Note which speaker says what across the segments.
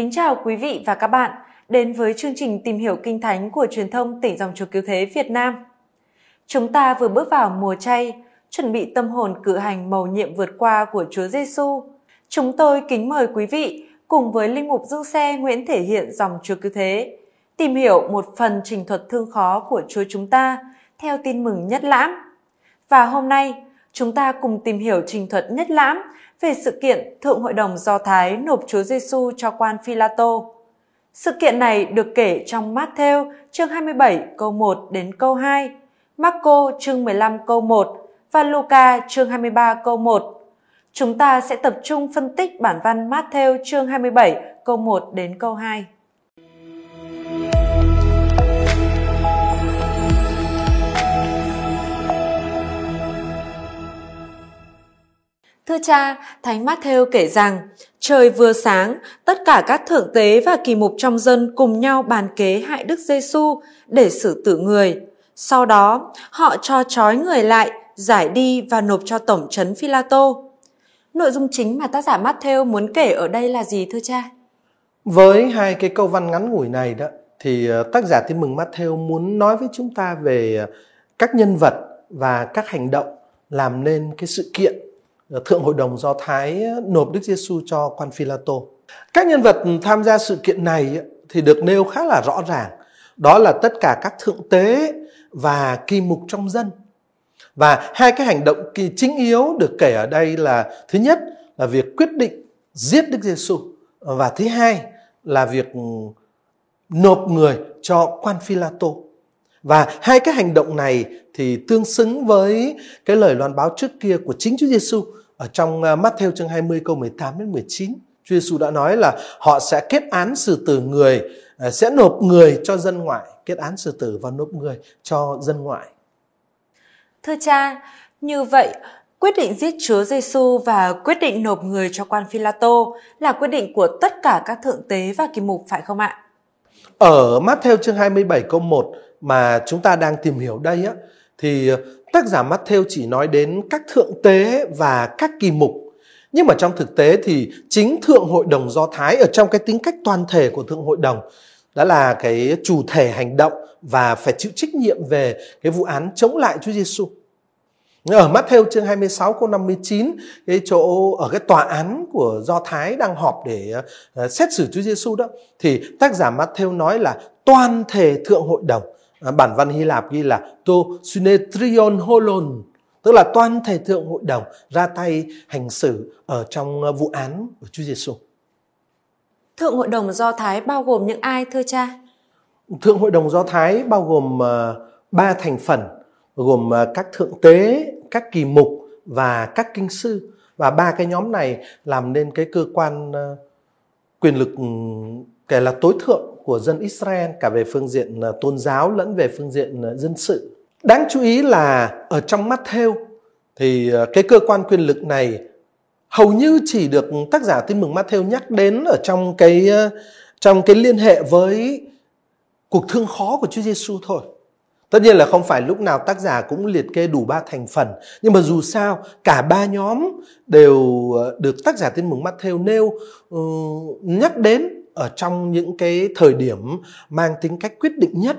Speaker 1: Kính chào quý vị và các bạn đến với chương trình tìm hiểu kinh thánh của truyền thông tỉnh dòng Chúa Cứu Thế Việt Nam. Chúng ta vừa bước vào mùa chay, chuẩn bị tâm hồn cử hành mầu nhiệm vượt qua của Chúa Giêsu. Chúng tôi kính mời quý vị cùng với linh mục du xe Nguyễn Thể Hiện dòng Chúa Cứu Thế tìm hiểu một phần trình thuật thương khó của Chúa chúng ta theo tin mừng nhất lãm. Và hôm nay, chúng ta cùng tìm hiểu trình thuật nhất lãm về sự kiện Thượng Hội đồng Do Thái nộp Chúa Giêsu cho quan Phi-la-tô. Sự kiện này được kể trong Matthew chương 27 câu 1 đến câu 2, Marco chương 15 câu 1 và Luca chương 23 câu 1. Chúng ta sẽ tập trung phân tích bản văn Matthew chương 27 câu 1 đến câu 2. Thưa cha, Thánh Matthew kể rằng, trời vừa sáng, tất cả các thượng tế và kỳ mục trong dân cùng nhau bàn kế hại Đức Giêsu để xử tử người. Sau đó, họ cho trói người lại, giải đi và nộp cho tổng trấn Phi-la-tô. Nội dung chính mà tác giả Matthew muốn kể ở đây là gì thưa cha?
Speaker 2: Với hai cái câu văn ngắn ngủi này đó thì ờ, tác giả Tin mừng Matthew muốn nói với chúng ta về ờ, các nhân vật và các hành động làm nên cái sự kiện Ờ, thượng Hội đồng Do Thái ờ, nộp Đức Giêsu cho quan philato Các nhân vật tham gia sự kiện này ờ, thì được nêu khá là rõ ràng. Đó là tất cả các thượng tế và kỳ mục trong dân. Và hai cái hành động kỳ chính yếu được kể ở đây là, thứ nhất là việc quyết định giết Đức Giêsu, và thứ hai là việc ừ, nộp người cho quan philato Và hai cái hành động này thì tương xứng với cái lời loan báo trước kia của chính Chúa Giêsu ở trong à, Matthew chương 20 câu 18 đến 19. Chúa Giêsu đã nói là họ sẽ kết án xử tử người, à, sẽ nộp người cho dân ngoại, kết án xử tử và nộp người cho dân ngoại.
Speaker 1: Thưa cha, như vậy quyết định giết Chúa Giêsu và quyết định nộp người cho quan Phi-la-tô là quyết định của tất cả các thượng tế và kỳ mục phải không ạ?
Speaker 2: Ở Matthew chương 27 câu 1 mà chúng ta đang tìm hiểu đây á thì ờ, tác giả Matthew chỉ nói đến các thượng tế và các kỳ mục. Nhưng mà trong thực tế thì chính thượng hội đồng Do Thái ở trong cái tính cách toàn thể của thượng hội đồng đó là cái chủ thể hành động và phải chịu trách nhiệm về cái vụ án chống lại Chúa Giêsu. Ở Matthew chương 26 câu 59, cái chỗ ở cái tòa án của Do Thái đang họp để ờ, xét xử Chúa Giêsu đó thì tác giả Matthew nói là toàn thể thượng hội đồng bản văn Hy Lạp ghi là to synetrion holon tức là toàn thể thượng hội đồng ra tay hành xử ở trong à, vụ án của Chúa Giêsu.
Speaker 1: Thượng hội đồng Do Thái bao gồm những ai thưa cha?
Speaker 2: Thượng hội đồng Do Thái bao gồm uh, ba thành phần gồm các thượng tế, các kỳ mục và các kinh sư và ba cái nhóm này làm nên cái cơ quan quyền lực kể là tối thượng của dân Israel cả về phương diện ờ, tôn giáo lẫn về phương diện ờ, dân sự. Đáng chú ý là ở trong Matthew thì ờ, cái cơ quan quyền lực này hầu như chỉ được tác giả tin mừng Matthew nhắc đến ở trong cái trong cái liên hệ với cuộc thương khó của Chúa Giêsu thôi. Tất nhiên là không phải lúc nào tác giả cũng liệt kê đủ ba thành phần, nhưng mà dù sao cả ba nhóm đều được tác giả tin mừng Matthew nêu uh, nhắc đến ở trong những cái thời điểm mang tính cách quyết định nhất.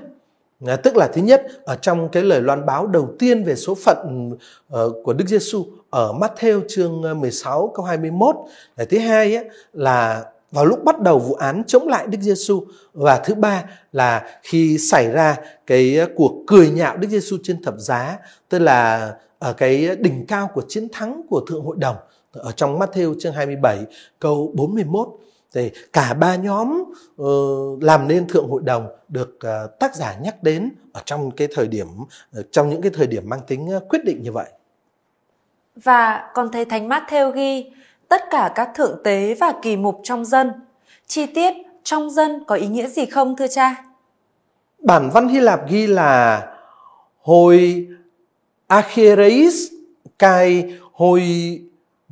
Speaker 2: À, tức là thứ nhất ở trong cái lời loan báo đầu tiên về số phận uh, của Đức Giêsu ở Matthew chương ờ, 16 câu 21. Và thứ hai ấy, là vào lúc bắt đầu vụ án chống lại Đức Giêsu. Và thứ ba là khi xảy ra cái ờ, cuộc cười nhạo Đức Giêsu trên thập giá, tức là ở cái đỉnh cao của chiến thắng của thượng hội đồng ở trong Matthew chương 27 câu 41 thì cả ba nhóm uh, làm nên thượng hội đồng được uh, tác giả nhắc đến ở trong cái thời điểm uh, trong những cái thời điểm mang tính quyết định như vậy.
Speaker 1: Và còn thấy Thánh Matthew ghi tất cả các thượng tế và kỳ mục trong dân. Chi tiết trong dân có ý nghĩa gì không thưa cha?
Speaker 2: Bản văn Hy Lạp ghi là hồi Achereis kai hồi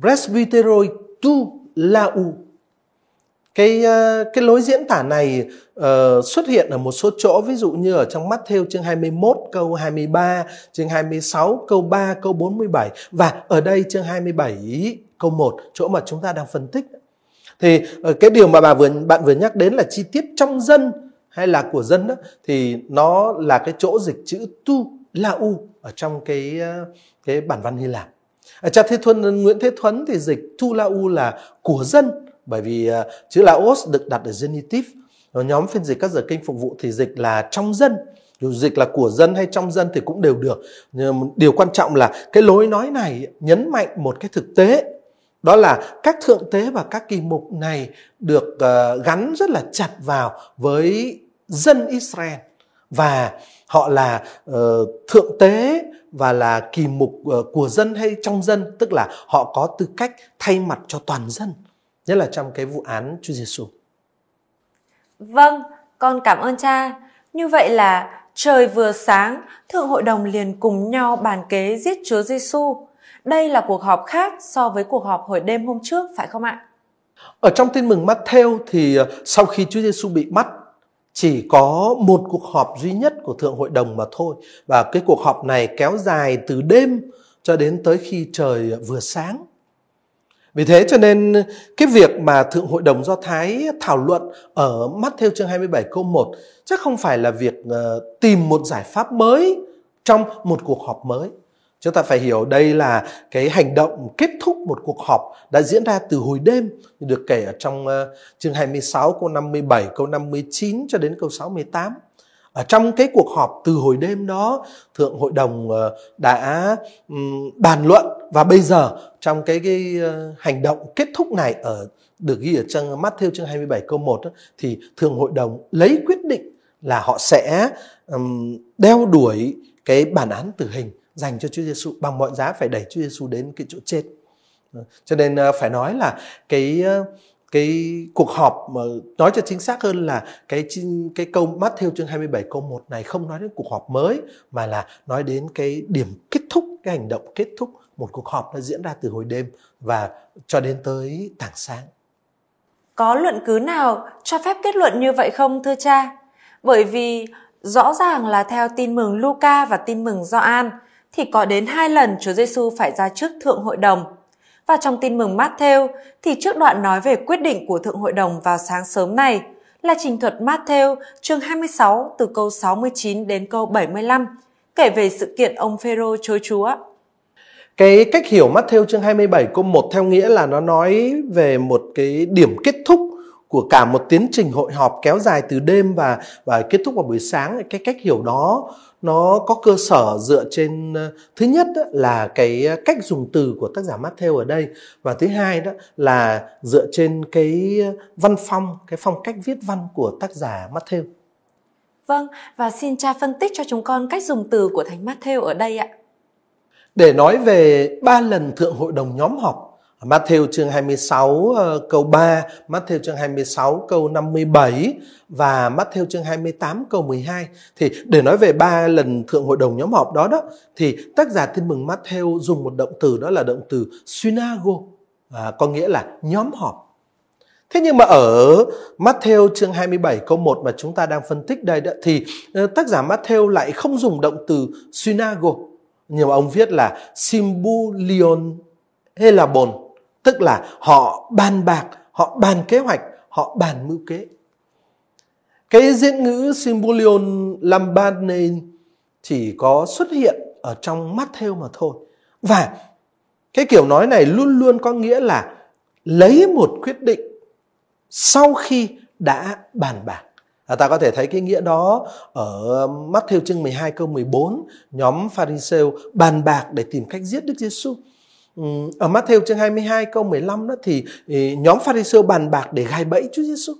Speaker 2: presbyteroi tu lau cái ờ, cái lối diễn tả này uh, xuất hiện ở một số chỗ ví dụ như ở trong Matthew chương 21 câu 23, chương 26 câu 3 câu 47 và ở đây chương 27 câu 1 chỗ mà chúng ta đang phân tích. Thì uh, cái điều mà bà vừa bạn vừa nhắc đến là chi tiết trong dân hay là của dân đó thì nó là cái chỗ dịch chữ tu la u ở trong cái cái bản văn Hy Lạp. Ở cha Thế Thuần Nguyễn Thế Thuấn thì dịch tu la u là của dân bởi vì uh, chữ laos được đặt ở genitive. Nhóm phiên dịch các giờ kinh phục vụ thì dịch là trong dân. Dù dịch là của dân hay trong dân thì cũng đều được. Nhưng điều quan trọng là cái lối nói này nhấn mạnh một cái thực tế. Đó là các thượng tế và các kỳ mục này được uh, gắn rất là chặt vào với dân Israel. Và họ là uh, thượng tế và là kỳ mục uh, của dân hay trong dân tức là họ có tư cách thay mặt cho toàn dân nhất là trong cái vụ án Chúa Giêsu.
Speaker 1: Vâng, con cảm ơn cha. Như vậy là trời vừa sáng, thượng hội đồng liền cùng nhau bàn kế giết Chúa Giêsu. Đây là cuộc họp khác so với cuộc họp hồi đêm hôm trước phải không ạ?
Speaker 2: Ở trong tin mừng Matthew thì ờ, sau khi Chúa Giêsu bị bắt chỉ có một cuộc họp duy nhất của thượng hội đồng mà thôi và cái cuộc họp này kéo dài từ đêm cho đến tới khi trời vừa sáng vì thế cho nên, cái việc mà Thượng Hội đồng Do Thái thảo luận ở mắt theo chương 27 câu 1 chắc không phải là việc ờ, tìm một giải pháp mới trong một cuộc họp mới. Chúng ta phải hiểu đây là cái hành động kết thúc một cuộc họp đã diễn ra từ hồi đêm, được kể ở trong ờ, chương 26 câu 57 câu 59 cho đến câu 68 ở trong cái cuộc họp từ hồi đêm đó, thượng hội đồng ờ, đã bàn luận và bây giờ trong cái cái ờ, hành động kết thúc này ở được ghi ở trong Matthew chương 27 câu 1 đó, thì thường hội đồng lấy quyết định là họ sẽ um, đeo đuổi cái bản án tử hình dành cho Chúa Giêsu bằng mọi giá phải đẩy Chúa Giêsu đến cái chỗ chết. Ờ, cho nên ờ, phải nói là cái cái cuộc họp mà nói cho chính xác hơn là cái cái câu Matthew chương 27 câu 1 này không nói đến cuộc họp mới mà là nói đến cái điểm kết thúc cái hành động kết thúc một cuộc họp đã diễn ra từ hồi đêm và cho đến tới tảng sáng.
Speaker 1: Có luận cứ nào cho phép kết luận như vậy không, thưa cha? Bởi vì rõ ràng là theo tin mừng Luca và tin mừng Gioan, thì có đến hai lần Chúa Giêsu phải ra trước thượng hội đồng và trong tin mừng Matthew, thì trước đoạn nói về quyết định của Thượng Hội đồng vào sáng sớm này là trình thuật Matthew chương 26 từ câu 69 đến câu 75 kể về sự kiện ông Phêrô chối Chúa.
Speaker 2: Cái cách hiểu Matthew chương 27 câu 1 theo nghĩa là nó nói về một cái điểm kết thúc của cả một tiến trình hội họp kéo dài từ đêm và và kết thúc vào buổi sáng cái cách hiểu đó nó có cơ sở dựa trên ờ, thứ nhất đó là cái cách dùng từ của tác giả Matthew ở đây và thứ hai đó là dựa trên cái văn phong cái phong cách viết văn của tác giả Matthew.
Speaker 1: Vâng, và xin cha phân tích cho chúng con cách dùng từ của thánh Matthew ở đây ạ.
Speaker 2: Để nói về ba lần thượng hội đồng nhóm họp Matthew chương 26 ờ, câu 3, Matthew chương 26 câu 57 và Matthew chương 28 câu 12. Thì để nói về ba lần thượng hội đồng nhóm họp đó đó thì tác giả tin mừng Matthew dùng một động từ đó là động từ synago, à, có nghĩa là nhóm họp. Thế nhưng mà ở Matthew chương 27 câu 1 mà chúng ta đang phân tích đây đó thì ờ, tác giả Matthew lại không dùng động từ synago. Nhưng mà ông viết là Simbulion helabon tức là họ bàn bạc, họ bàn kế hoạch, họ bàn mưu kế. Cái diễn ngữ symbolion Lambane chỉ có xuất hiện ở trong mắt mà thôi. Và cái kiểu nói này luôn luôn có nghĩa là lấy một quyết định sau khi đã bàn bạc. À, ta có thể thấy cái nghĩa đó ở Matthew chương 12 câu 14, nhóm Pharisêu bàn bạc để tìm cách giết Đức Giêsu. Ừ, ở Matthew chương 22 câu 15 đó thì ừ, nhóm Pharisêu bàn bạc để gai bẫy Chúa Giêsu.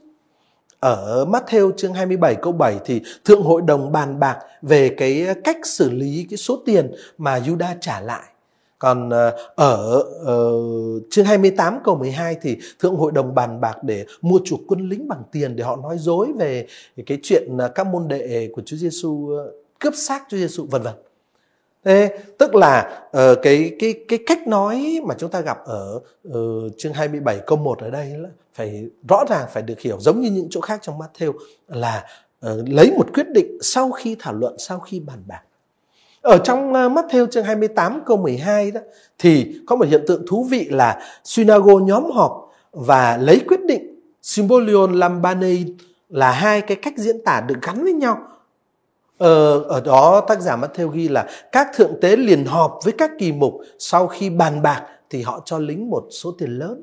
Speaker 2: Ở Matthew chương 27 câu 7 thì thượng hội đồng bàn bạc về cái cách xử lý cái số tiền mà Juda trả lại. Còn ờ, ở uh, chương 28 câu 12 thì thượng hội đồng bàn bạc để mua chuộc quân lính bằng tiền để họ nói dối về cái chuyện các môn đệ của Chúa Giêsu ờ, cướp xác Chúa Giêsu vân vân. Thế tức là uh, cái cái cái cách nói mà chúng ta gặp ở uh, chương 27 câu 1 ở đây là phải rõ ràng phải được hiểu giống như những chỗ khác trong Matthew là uh, lấy một quyết định sau khi thảo luận, sau khi bàn bạc. Ở trong ờ, Matthew chương 28 câu 12 đó thì có một hiện tượng thú vị là synago nhóm họp và lấy quyết định symbolion lambanein là hai cái cách diễn tả được gắn với nhau Ờ, ở đó tác giả Matthew ghi là các thượng tế liền họp với các kỳ mục sau khi bàn bạc thì họ cho lính một số tiền lớn.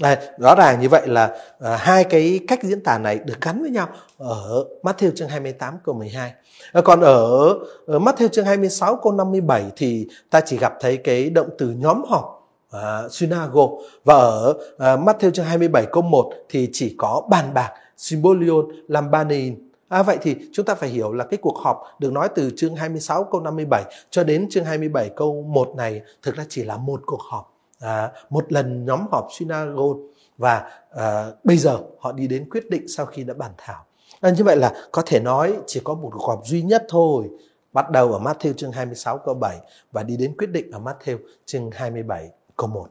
Speaker 2: Đây, rõ ràng như vậy là à, hai cái cách diễn tả này được gắn với nhau ở Matthew chương 28 câu 12. À, còn ở, ở Matthew chương 26 câu 57 thì ta chỉ gặp thấy cái động từ nhóm họp à, synago và ở à, Matthew chương 27 câu 1 thì chỉ có bàn bạc symbolion lambanin À, vậy thì chúng ta phải hiểu là cái cuộc họp được nói từ chương 26 câu 57 cho đến chương 27 câu 1 này thực ra chỉ là một cuộc họp. À, một lần nhóm họp synagogue và à, bây giờ họ đi đến quyết định sau khi đã bàn thảo. À, như vậy là có thể nói chỉ có một cuộc họp duy nhất thôi bắt đầu ở Matthew chương 26 câu 7 và đi đến quyết định ở Matthew chương 27 câu 1.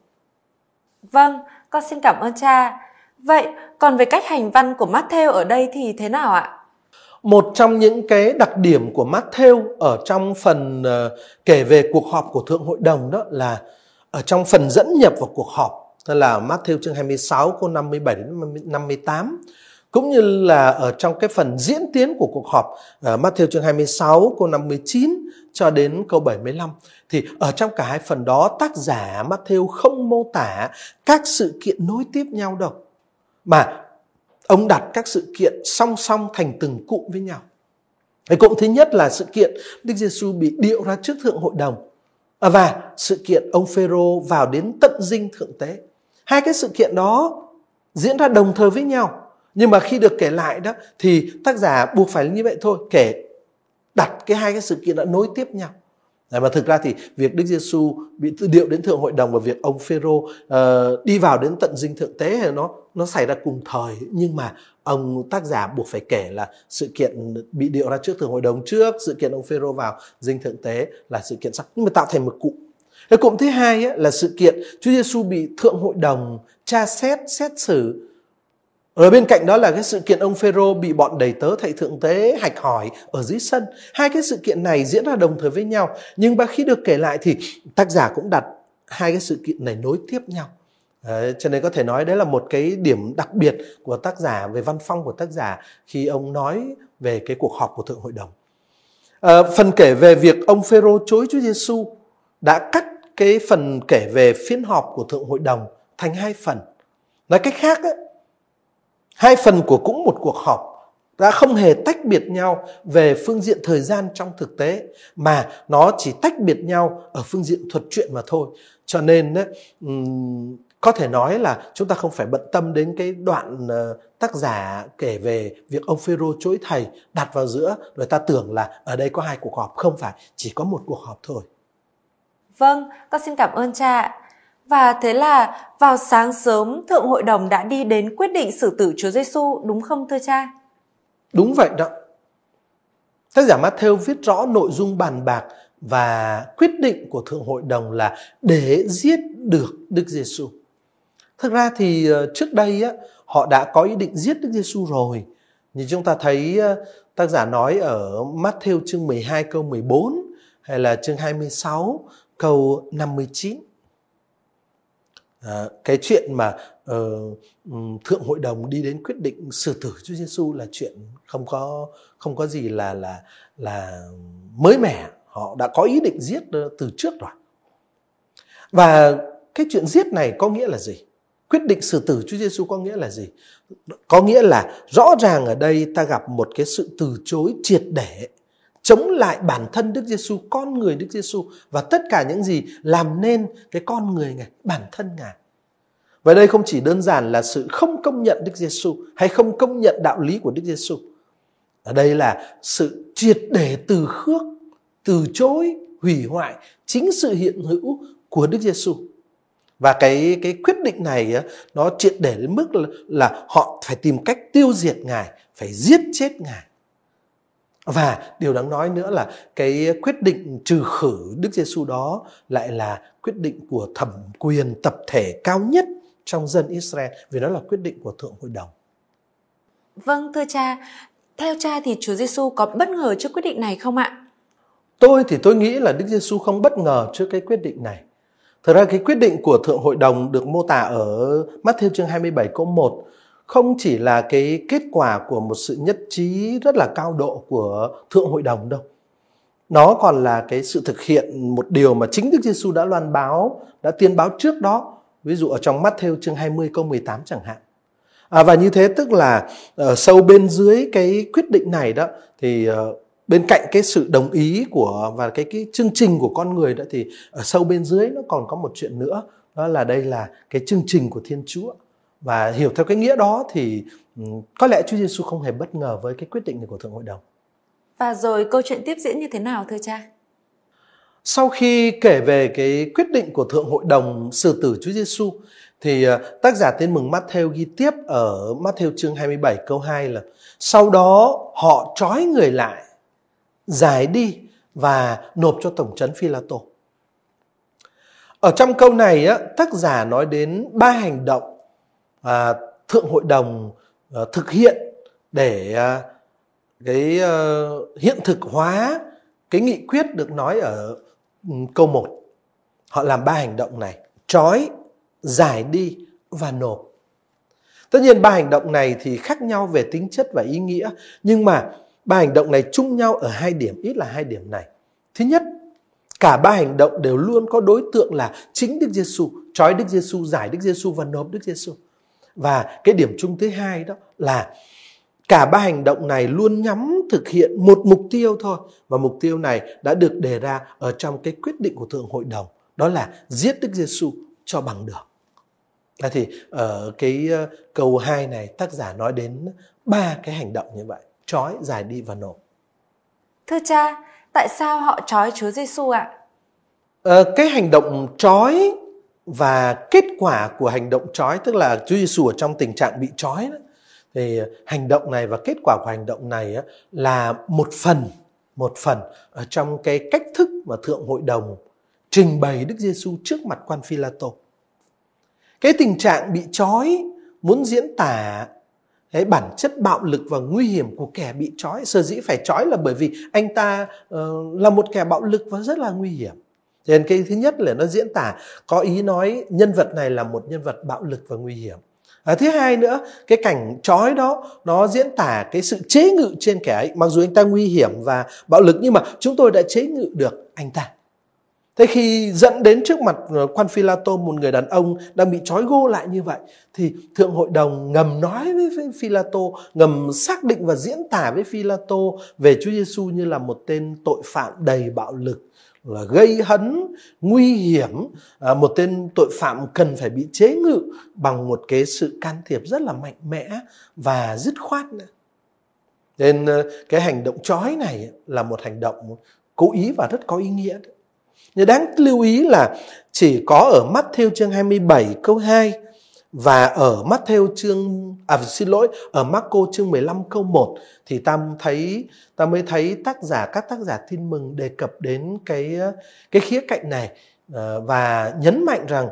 Speaker 1: Vâng, con xin cảm ơn cha. Vậy còn về cách hành văn của Matthew ở đây thì thế nào ạ?
Speaker 2: một trong những cái đặc điểm của Matthew ở trong phần uh, kể về cuộc họp của thượng hội đồng đó là ở trong phần dẫn nhập vào cuộc họp, tức là Matthew chương 26 câu 57 đến 58 cũng như là ở trong cái phần diễn tiến của cuộc họp ờ, ở Matthew chương 26 câu 59 cho đến câu 75 thì ở trong cả hai phần đó, tác giả Matthew không mô tả các sự kiện nối tiếp nhau đâu, mà ông đặt các sự kiện song song thành từng cụm với nhau. Cái cụm thứ nhất là sự kiện Đức Giêsu bị điệu ra trước thượng hội đồng à, và sự kiện ông Phêrô vào đến tận dinh thượng tế. Hai cái sự kiện đó diễn ra đồng thời với nhau. Nhưng mà khi được kể lại đó thì tác giả buộc phải như vậy thôi kể đặt cái hai cái sự kiện đã nối tiếp nhau. Đấy, mà thực ra thì việc Đức Giêsu bị tư điệu đến thượng hội đồng và việc ông Phêrô uh, đi vào đến tận dinh thượng tế thì nó nó xảy ra cùng thời. Nhưng mà ông tác giả buộc phải kể là sự kiện bị điệu ra trước thượng hội đồng trước sự kiện ông Phêrô vào dinh thượng tế là sự kiện sau nhưng mà tạo thành một cụm. Cái cụm thứ hai ấy, là sự kiện Chúa Giêsu bị thượng hội đồng tra xét xét xử ở bên cạnh đó là cái sự kiện ông Phêrô bị bọn đầy tớ thầy thượng tế hạch hỏi ở dưới sân. Hai cái sự kiện này diễn ra đồng thời với nhau. Nhưng mà khi được kể lại thì tác giả cũng đặt hai cái sự kiện này nối tiếp nhau. Đấy, cho nên có thể nói đấy là một cái điểm đặc biệt của tác giả về văn phong của tác giả khi ông nói về cái cuộc họp của thượng hội đồng. À, phần kể về việc ông Phêrô chối Chúa Giêsu đã cắt cái phần kể về phiên họp của thượng hội đồng thành hai phần. Nói cách khác ấy, hai phần của cũng một cuộc họp. Đã không hề tách biệt nhau về phương diện thời gian trong thực tế, mà nó chỉ tách biệt nhau ở phương diện thuật chuyện mà thôi. Cho nên có thể nói là chúng ta không phải bận tâm đến cái đoạn ờ, tác giả kể về việc ông Phêrô chối thầy đặt vào giữa người ta tưởng là ở đây có hai cuộc họp. Không phải, chỉ có một cuộc họp thôi.
Speaker 1: Vâng con xin cảm ơn cha và thế là vào sáng sớm thượng hội đồng đã đi đến quyết định xử tử Chúa Giêsu đúng không thưa cha?
Speaker 2: Đúng vậy đó. Tác giả Matthew viết rõ nội dung bàn bạc và quyết định của thượng hội đồng là để giết được Đức Giêsu. Thực ra thì ờ, trước đây á, họ đã có ý định giết Đức Giêsu rồi. Như chúng ta thấy ờ, tác giả nói ở Matthew chương 12 câu 14 hay là chương 26 câu 59 À, cái chuyện mà uh, thượng hội đồng đi đến quyết định xử tử Chúa Giêsu là chuyện không có không có gì là là là mới mẻ. Họ đã có ý định giết từ trước rồi. Và cái chuyện giết này có nghĩa là gì? Quyết định xử tử Chúa Giêsu có nghĩa là gì? Có nghĩa là rõ ràng ở đây ta gặp một cái sự từ chối triệt để chống lại bản thân Đức Giêsu, con người Đức Giêsu và tất cả những gì làm nên cái con người ngài, bản thân ngài. Và đây không chỉ đơn giản là sự không công nhận Đức Giêsu hay không công nhận đạo lý của Đức Giêsu. Ở đây là sự triệt để từ khước, từ chối, hủy hoại chính sự hiện hữu của Đức Giêsu. Và cái cái quyết định này nó triệt để đến mức là, là họ phải tìm cách tiêu diệt ngài, phải giết chết ngài. Và điều đáng nói nữa là cái quyết định trừ khử Đức Giêsu đó lại là quyết định của thẩm quyền tập thể cao nhất trong dân Israel vì nó là quyết định của thượng hội đồng.
Speaker 1: Vâng thưa cha, theo cha thì Chúa Giêsu có bất ngờ trước quyết định này không ạ?
Speaker 2: Tôi thì tôi nghĩ là Đức Giêsu không bất ngờ trước cái quyết định này. Thực ra cái quyết định của Thượng Hội đồng được mô tả ở Matthew chương 27 câu 1 không chỉ là cái kết quả của một sự nhất trí rất là cao độ của Thượng Hội đồng đâu. Nó còn là cái sự thực hiện một điều mà chính Đức Giêsu đã loan báo, đã tiên báo trước đó. Ví dụ ở trong Matthew chương 20 câu 18 chẳng hạn. À, và như thế tức là uh, sâu bên dưới cái quyết định này đó thì uh, bên cạnh cái sự đồng ý của và cái cái chương trình của con người đó thì ở sâu bên dưới nó còn có một chuyện nữa đó là đây là cái chương trình của Thiên Chúa và hiểu theo cái nghĩa đó thì um, có lẽ Chúa Giêsu không hề bất ngờ với cái quyết định này của thượng hội đồng.
Speaker 1: Và rồi câu chuyện tiếp diễn như thế nào thưa cha?
Speaker 2: Sau khi kể về cái quyết định của thượng hội đồng xử tử Chúa Giêsu thì ờ, tác giả Tin mừng Matthew ghi tiếp ở Matthew chương 27 câu 2 là sau đó họ trói người lại, giải đi và nộp cho tổng trấn Phi-la-tô. Ở trong câu này á, tác giả nói đến ba hành động à, thượng hội đồng à, thực hiện để à, cái à, hiện thực hóa cái nghị quyết được nói ở câu 1. Họ làm ba hành động này, trói, giải đi và nộp. Tất nhiên ba hành động này thì khác nhau về tính chất và ý nghĩa, nhưng mà ba hành động này chung nhau ở hai điểm, ít là hai điểm này. Thứ nhất, cả ba hành động đều luôn có đối tượng là chính Đức Giêsu, trói Đức Giêsu, giải Đức Giêsu và nộp Đức Giêsu. Và cái điểm chung thứ hai đó là cả ba hành động này luôn nhắm thực hiện một mục tiêu thôi và mục tiêu này đã được đề ra ở trong cái quyết định của thượng hội đồng đó là giết Đức Giêsu cho bằng được. À thì ở cái ờ, câu 2 này tác giả nói đến ba cái hành động như vậy, trói, giải đi và nộp.
Speaker 1: Thưa cha, tại sao họ trói Chúa Giêsu ạ?
Speaker 2: À, cái hành động trói và kết quả của hành động trói tức là Chúa Giêsu ở trong tình trạng bị trói đó, thì hành động này và kết quả của hành động này là một phần một phần ở trong cái cách thức mà thượng hội đồng trình bày Đức Giêsu trước mặt quan Phi La Tô. Cái tình trạng bị trói muốn diễn tả cái bản chất bạo lực và nguy hiểm của kẻ bị trói sở dĩ phải trói là bởi vì anh ta uh, là một kẻ bạo lực và rất là nguy hiểm nên cái thứ nhất là nó diễn tả có ý nói nhân vật này là một nhân vật bạo lực và nguy hiểm À, thứ hai nữa, cái cảnh trói đó nó diễn tả cái sự chế ngự trên kẻ ấy. Mặc dù anh ta nguy hiểm và bạo lực nhưng mà chúng tôi đã chế ngự được anh ta. Thế khi dẫn đến trước mặt ờ, quan Phi La Tô một người đàn ông đang bị trói gô lại như vậy thì thượng hội đồng ngầm nói với Phi La Tô, ngầm xác định và diễn tả với Phi La Tô về Chúa Giêsu như là một tên tội phạm đầy bạo lực là gây hấn nguy hiểm à, một tên tội phạm cần phải bị chế ngự bằng một cái sự can thiệp rất là mạnh mẽ và dứt khoát nữa. Nên ờ, cái hành động chói này là một hành động cố ý và rất có ý nghĩa. Nhưng đáng lưu ý là chỉ có ở Matthew chương 27 câu 2 và ở Matthew chương à xin lỗi, ở Marco chương 15 câu 1 thì ta thấy ta mới thấy tác giả các tác giả tin mừng đề cập đến cái cái khía cạnh này ờ, và nhấn mạnh rằng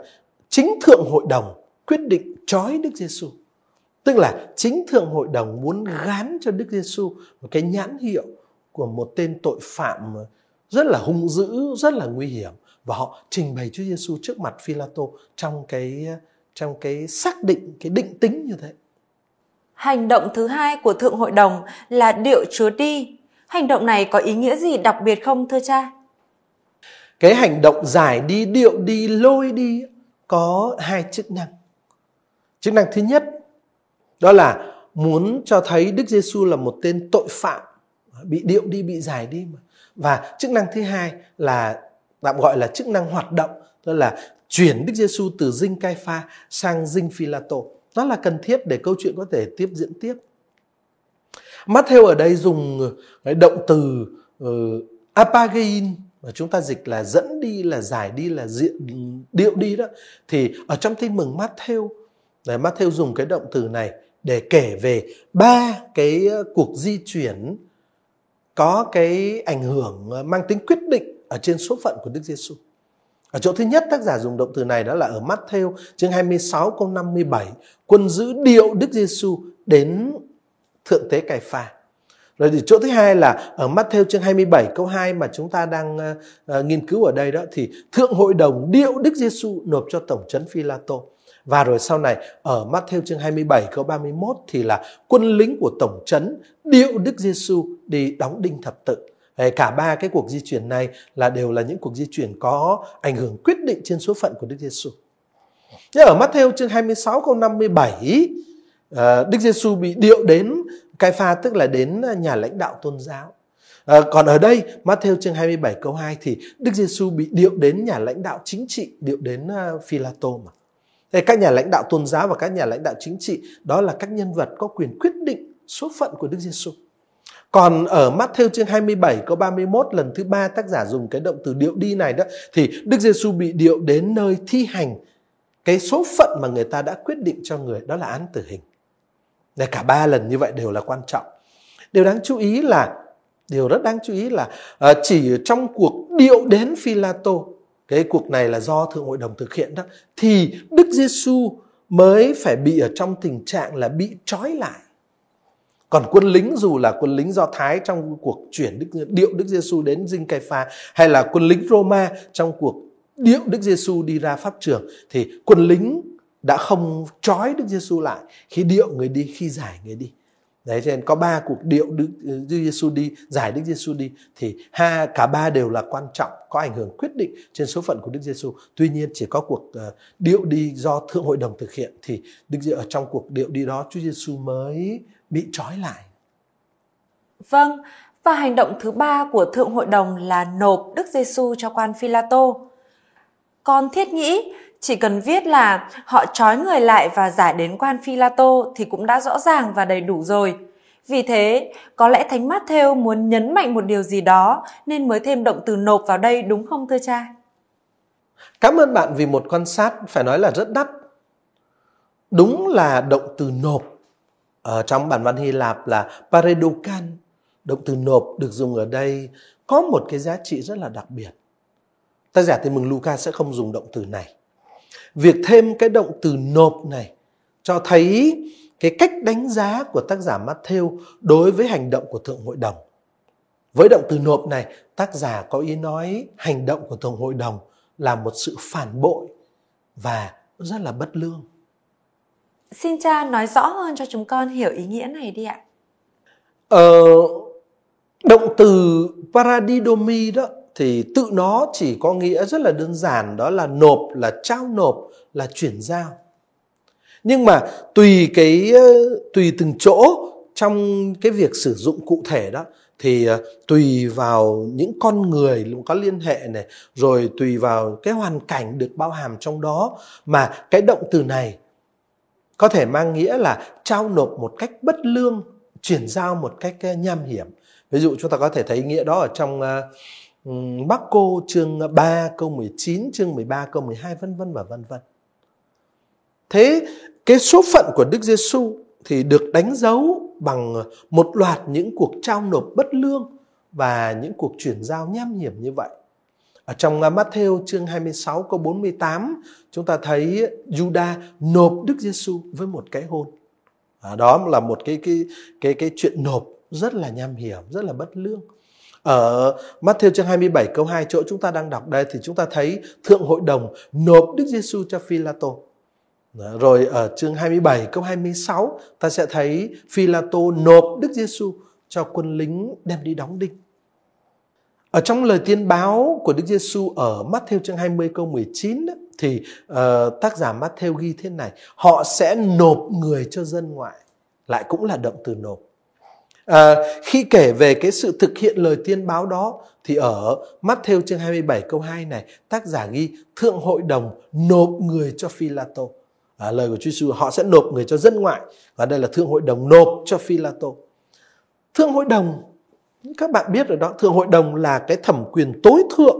Speaker 2: chính thượng hội đồng quyết định trói Đức Giêsu. Tức là chính thượng hội đồng muốn gán cho Đức Giêsu một cái nhãn hiệu của một tên tội phạm rất là hung dữ, rất là nguy hiểm và họ trình bày Chúa Giêsu trước mặt Phi-la-tô trong cái trong cái xác định cái định tính như thế.
Speaker 1: Hành động thứ hai của thượng hội đồng là điệu chúa đi. Hành động này có ý nghĩa gì đặc biệt không thưa cha?
Speaker 2: Cái hành động giải đi điệu đi lôi đi có hai chức năng. Chức năng thứ nhất đó là muốn cho thấy đức giêsu là một tên tội phạm bị điệu đi bị giải đi mà. Và chức năng thứ hai là tạm gọi là chức năng hoạt động tức là chuyển Đức Giêsu từ dinh Cai Pha sang dinh Phi-la-tô. Đó là cần thiết để câu chuyện có thể tiếp diễn tiếp. Matthew ở đây dùng cái động từ uh, apagein mà chúng ta dịch là dẫn đi là giải đi là diện điệu đi đó thì ở trong tin mừng Matthew để Matthew dùng cái động từ này để kể về ba cái ờ, cuộc di chuyển có cái ảnh hưởng mang tính quyết định ở trên số phận của Đức Giêsu. Ở chỗ thứ nhất tác giả dùng động từ này đó là ở Matthew chương 26 câu 57, quân giữ điệu Đức Giêsu đến thượng tế Cài Pha. Rồi thì chỗ thứ hai là ở Matthew chương 27 câu 2 mà chúng ta đang uh, uh, nghiên cứu ở đây đó thì thượng hội đồng điệu Đức Giêsu nộp cho tổng trấn Phi-la-tô. Và rồi sau này ở Matthew chương 27 câu 31 thì là quân lính của tổng trấn điệu Đức Giêsu đi đóng đinh thập tự. Cả ba cái cuộc di chuyển này là đều là những cuộc di chuyển có ảnh hưởng quyết định trên số phận của Đức Giêsu. Thế ở Matthew chương 26 câu 57 ờ, Đức Giêsu bị điệu đến Cai Pha tức là đến nhà lãnh đạo tôn giáo. À, còn ở đây Matthew chương 27 câu 2 thì Đức Giêsu bị điệu đến nhà lãnh đạo chính trị, điệu đến ờ, uh, Philato mà. Thế các nhà lãnh đạo tôn giáo và các nhà lãnh đạo chính trị đó là các nhân vật có quyền quyết định số phận của Đức Giêsu. Còn ở Matthew chương 27 câu 31 lần thứ ba tác giả dùng cái động từ điệu đi này đó, thì Đức Giêsu bị điệu đến nơi thi hành cái số phận mà người ta đã quyết định cho người, đó là án tử hình. Để cả ba lần như vậy đều là quan trọng. Điều đáng chú ý là, điều rất đáng chú ý là ờ, chỉ trong cuộc điệu đến Philato cái cuộc này là do thượng hội đồng thực hiện đó, thì Đức Giêsu mới phải bị ở trong tình trạng là bị trói lại còn quân lính dù là quân lính Do Thái trong cuộc chuyển Đức, điệu Đức Giêsu đến Dinh Cai Pha hay là quân lính Roma trong cuộc điệu Đức Giêsu đi ra pháp trường thì quân lính đã không trói Đức Giêsu lại khi điệu người đi khi giải người đi. Đấy cho nên có ba cuộc điệu Đức, Đức Giêsu đi, giải Đức Giêsu đi thì ha cả ba đều là quan trọng, có ảnh hưởng quyết định trên số phận của Đức Giêsu. Tuy nhiên chỉ có cuộc uh, điệu đi do thượng hội đồng thực hiện thì Đức ở trong cuộc điệu đi đó Chúa Giêsu mới bị trói lại.
Speaker 1: Vâng, và hành động thứ ba của thượng hội đồng là nộp Đức Giêsu cho quan Phi-la-tô. Còn thiết nghĩ chỉ cần viết là họ trói người lại và giải đến quan Phi-la-tô thì cũng đã rõ ràng và đầy đủ rồi. Vì thế, có lẽ Thánh Matthew muốn nhấn mạnh một điều gì đó nên mới thêm động từ nộp vào đây đúng không thưa cha?
Speaker 2: Cảm ơn bạn vì một quan sát phải nói là rất đắt. Đúng là động từ nộp ở trong bản văn Hy Lạp là paredokan. Động từ nộp được dùng ở đây có một cái giá trị rất là đặc biệt. Tác giả tin mừng Luca sẽ không dùng động từ này. Việc thêm cái động từ nộp này cho thấy cái cách đánh giá của tác giả Matthew đối với hành động của Thượng Hội đồng. Với động từ nộp này, tác giả có ý nói hành động của Thượng Hội đồng là một sự phản bội và rất là bất lương.
Speaker 1: Xin cha nói rõ hơn cho chúng con hiểu ý nghĩa này đi ạ.
Speaker 2: Ờ, động từ paradidomi đó thì tự nó chỉ có nghĩa rất là đơn giản đó là nộp là trao nộp là chuyển giao nhưng mà tùy cái ờ, tùy từng chỗ trong cái việc sử dụng cụ thể đó thì ờ, tùy vào những con người có liên hệ này rồi tùy vào cái hoàn cảnh được bao hàm trong đó mà cái động từ này có thể mang nghĩa là trao nộp một cách bất lương chuyển giao một cách ờ, nham hiểm ví dụ chúng ta có thể thấy nghĩa đó ở trong ờ, uh, Bắc Cô chương 3 câu 19 chương 13 câu 12 vân vân và vân vân thế cái số phận của Đức Giêsu thì được đánh dấu bằng một loạt những cuộc trao nộp bất lương và những cuộc chuyển giao nham hiểm như vậy. Ở trong à, Matthew chương 26 câu 48 chúng ta thấy Juda nộp Đức Giêsu với một cái hôn. À, đó là một cái cái cái cái chuyện nộp rất là nham hiểm, rất là bất lương. Ở Matthew chương 27 câu 2 chỗ chúng ta đang đọc đây thì chúng ta thấy thượng hội đồng nộp Đức Giêsu cho Phi-la-tô. Rồi ở chương 27 câu 26 ta sẽ thấy Phi-la-tô nộp Đức Giêsu cho quân lính đem đi đóng đinh. Ở trong lời tiên báo của Đức Giêsu ở Matthew chương 20 câu 19 thì uh, tác giả Matthew ghi thế này, họ sẽ nộp người cho dân ngoại. Lại cũng là động từ nộp. À, khi kể về cái sự thực hiện lời tiên báo đó thì ở Matthew chương 27 câu 2 này tác giả ghi thượng hội đồng nộp người cho Phila tô à, ờ, lời của Chúa Giêsu họ sẽ nộp người cho dân ngoại và đây là thượng hội đồng nộp cho Phila tô thượng hội đồng các bạn biết rồi đó thượng hội đồng là cái thẩm quyền tối thượng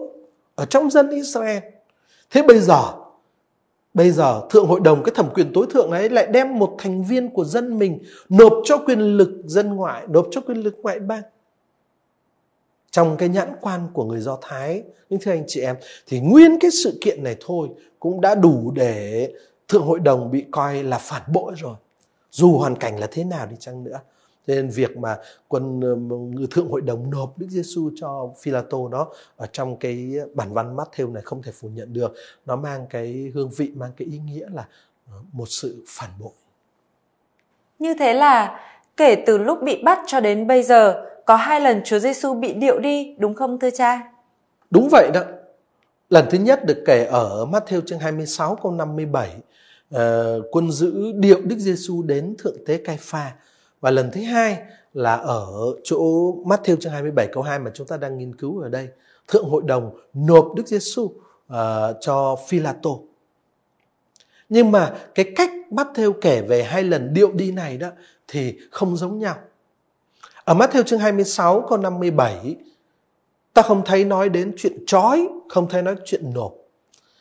Speaker 2: ở trong dân Israel. Thế bây giờ bây giờ thượng hội đồng cái thẩm quyền tối thượng ấy lại đem một thành viên của dân mình nộp cho quyền lực dân ngoại nộp cho quyền lực ngoại bang. Trong cái nhãn quan của người Do Thái, nhưng thưa anh chị em, thì nguyên cái sự kiện này thôi cũng đã đủ để thượng hội đồng bị coi là phản bội rồi. Dù hoàn cảnh là thế nào đi chăng nữa cho nên việc mà quân thượng hội đồng nộp Đức Giêsu cho Philato nó ở trong cái bản văn Matthew này không thể phủ nhận được. Nó mang cái hương vị, mang cái ý nghĩa là ờ, một sự phản bội.
Speaker 1: Như thế là kể từ lúc bị bắt cho đến bây giờ có hai lần Chúa Giêsu bị điệu đi, đúng không thưa cha?
Speaker 2: Đúng vậy đó. Lần thứ nhất được kể ở Matthew chương 26 câu 57, uh, quân giữ điệu Đức Giêsu đến thượng tế Cai Pha. Và lần thứ hai là ở chỗ Matthew chương 27 câu 2 mà chúng ta đang nghiên cứu ở đây. Thượng hội đồng nộp Đức Giêsu uh, ờ, cho Philato. Nhưng mà cái cách Matthew kể về hai lần điệu đi này đó thì không giống nhau. Ở Matthew chương 26 câu 57 ta không thấy nói đến chuyện trói, không thấy nói chuyện nộp.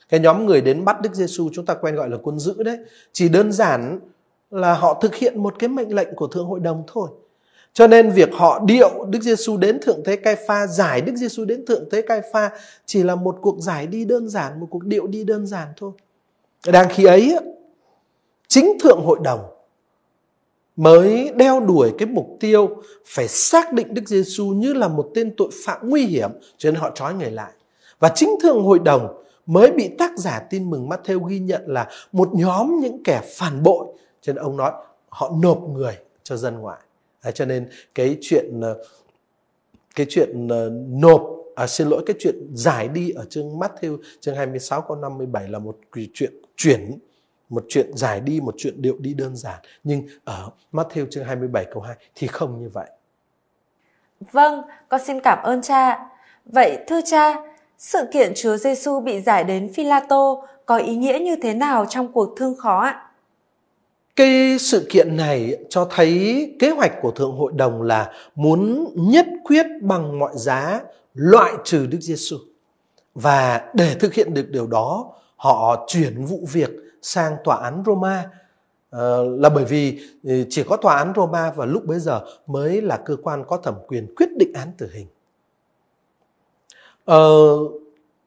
Speaker 2: Cái nhóm người đến bắt Đức Giêsu chúng ta quen gọi là quân giữ đấy, chỉ đơn giản là họ thực hiện một cái mệnh lệnh của thượng hội đồng thôi. Cho nên việc họ điệu Đức Giêsu đến thượng thế Cai Pha, giải Đức Giêsu đến thượng thế Cai Pha chỉ là một cuộc giải đi đơn giản, một cuộc điệu đi đơn giản thôi. Đang khi ấy chính thượng hội đồng mới đeo đuổi cái mục tiêu phải xác định Đức Giêsu như là một tên tội phạm nguy hiểm cho nên họ trói người lại. Và chính thượng hội đồng mới bị tác giả tin mừng Matthew ghi nhận là một nhóm những kẻ phản bội cho nên ông nói họ nộp người cho dân ngoại. Đấy, cho nên cái chuyện ờ, cái chuyện ờ, nộp à, xin lỗi cái chuyện giải đi ở chương Matthew chương 26 câu 57 là một chuyện chuyển một chuyện giải đi, một chuyện điệu đi đơn giản. Nhưng ở Matthew chương 27 câu 2 thì không như vậy.
Speaker 1: Vâng, con xin cảm ơn cha. Vậy thưa cha, sự kiện Chúa Giêsu bị giải đến Phi-la-tô có ý nghĩa như thế nào trong cuộc thương khó ạ?
Speaker 2: Cái sự kiện này cho thấy kế hoạch của Thượng Hội đồng là muốn nhất quyết bằng mọi giá loại trừ Đức Giêsu. Và để thực hiện được điều đó, họ chuyển vụ việc sang tòa án Roma ờ, là bởi vì ừ, chỉ có tòa án Roma và lúc bấy giờ mới là cơ quan có thẩm quyền quyết định án tử hình. Ờ,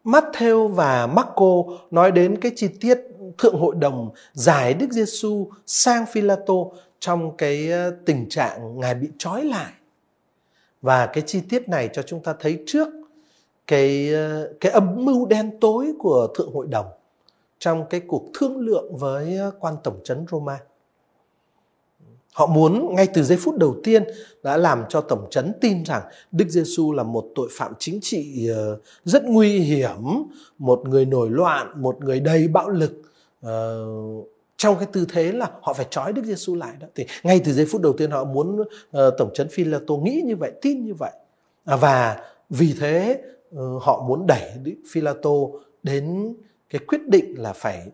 Speaker 2: Matthew và Marco nói đến cái chi tiết thượng hội đồng giải Đức Giêsu sang Philato trong cái ờ, tình trạng ngài bị trói lại. Và cái chi tiết này cho chúng ta thấy trước cái ờ, cái âm mưu đen tối của thượng hội đồng trong cái cuộc thương lượng với ờ, quan tổng trấn Roma. Họ muốn ngay từ giây phút đầu tiên đã làm cho tổng trấn tin rằng Đức Giêsu là một tội phạm chính trị rất nguy hiểm, một người nổi loạn, một người đầy bạo lực. Uh, trong cái tư thế là họ phải trói Đức Giêsu lại đó thì ngay từ giây phút đầu tiên họ muốn uh, tổng trấn Phi-la-tô nghĩ như vậy, tin như vậy. À, và vì thế uh, họ muốn đẩy Phi-la-tô đến cái quyết định là phải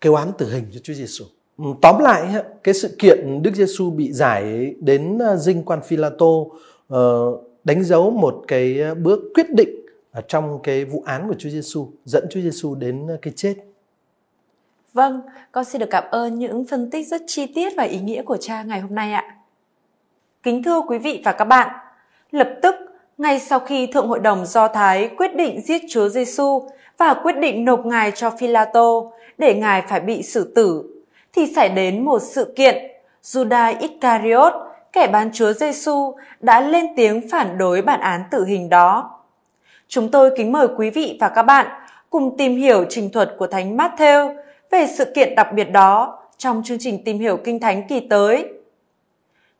Speaker 2: kêu án tử hình cho Chúa Giêsu. Ừ, tóm lại cái sự kiện Đức Giêsu bị giải đến dinh quan phi Philato uh, đánh dấu một cái bước quyết định ở trong cái vụ án của Chúa Giêsu dẫn Chúa Giêsu đến cái chết.
Speaker 1: Vâng, con xin được cảm ơn những phân tích rất chi tiết và ý nghĩa của cha ngày hôm nay ạ. Kính thưa quý vị và các bạn, lập tức ngay sau khi Thượng Hội đồng Do Thái quyết định giết Chúa Giêsu và quyết định nộp ngài cho Philato để ngài phải bị xử tử, thì xảy đến một sự kiện Judas Iscariot, kẻ bán Chúa Giêsu đã lên tiếng phản đối bản án tử hình đó. Chúng tôi kính mời quý vị và các bạn cùng tìm hiểu trình thuật của Thánh Matthew về sự kiện đặc biệt đó trong chương trình tìm hiểu Kinh Thánh kỳ tới.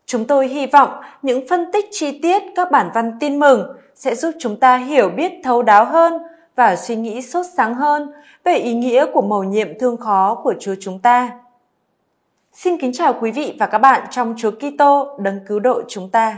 Speaker 1: Chúng tôi hy vọng những phân tích chi tiết các bản văn tin mừng sẽ giúp chúng ta hiểu biết thấu đáo hơn và suy nghĩ sốt sáng hơn về ý nghĩa của mầu nhiệm thương khó của Chúa chúng ta. Xin kính chào quý vị và các bạn trong Chúa Kitô, đấng cứu độ chúng ta.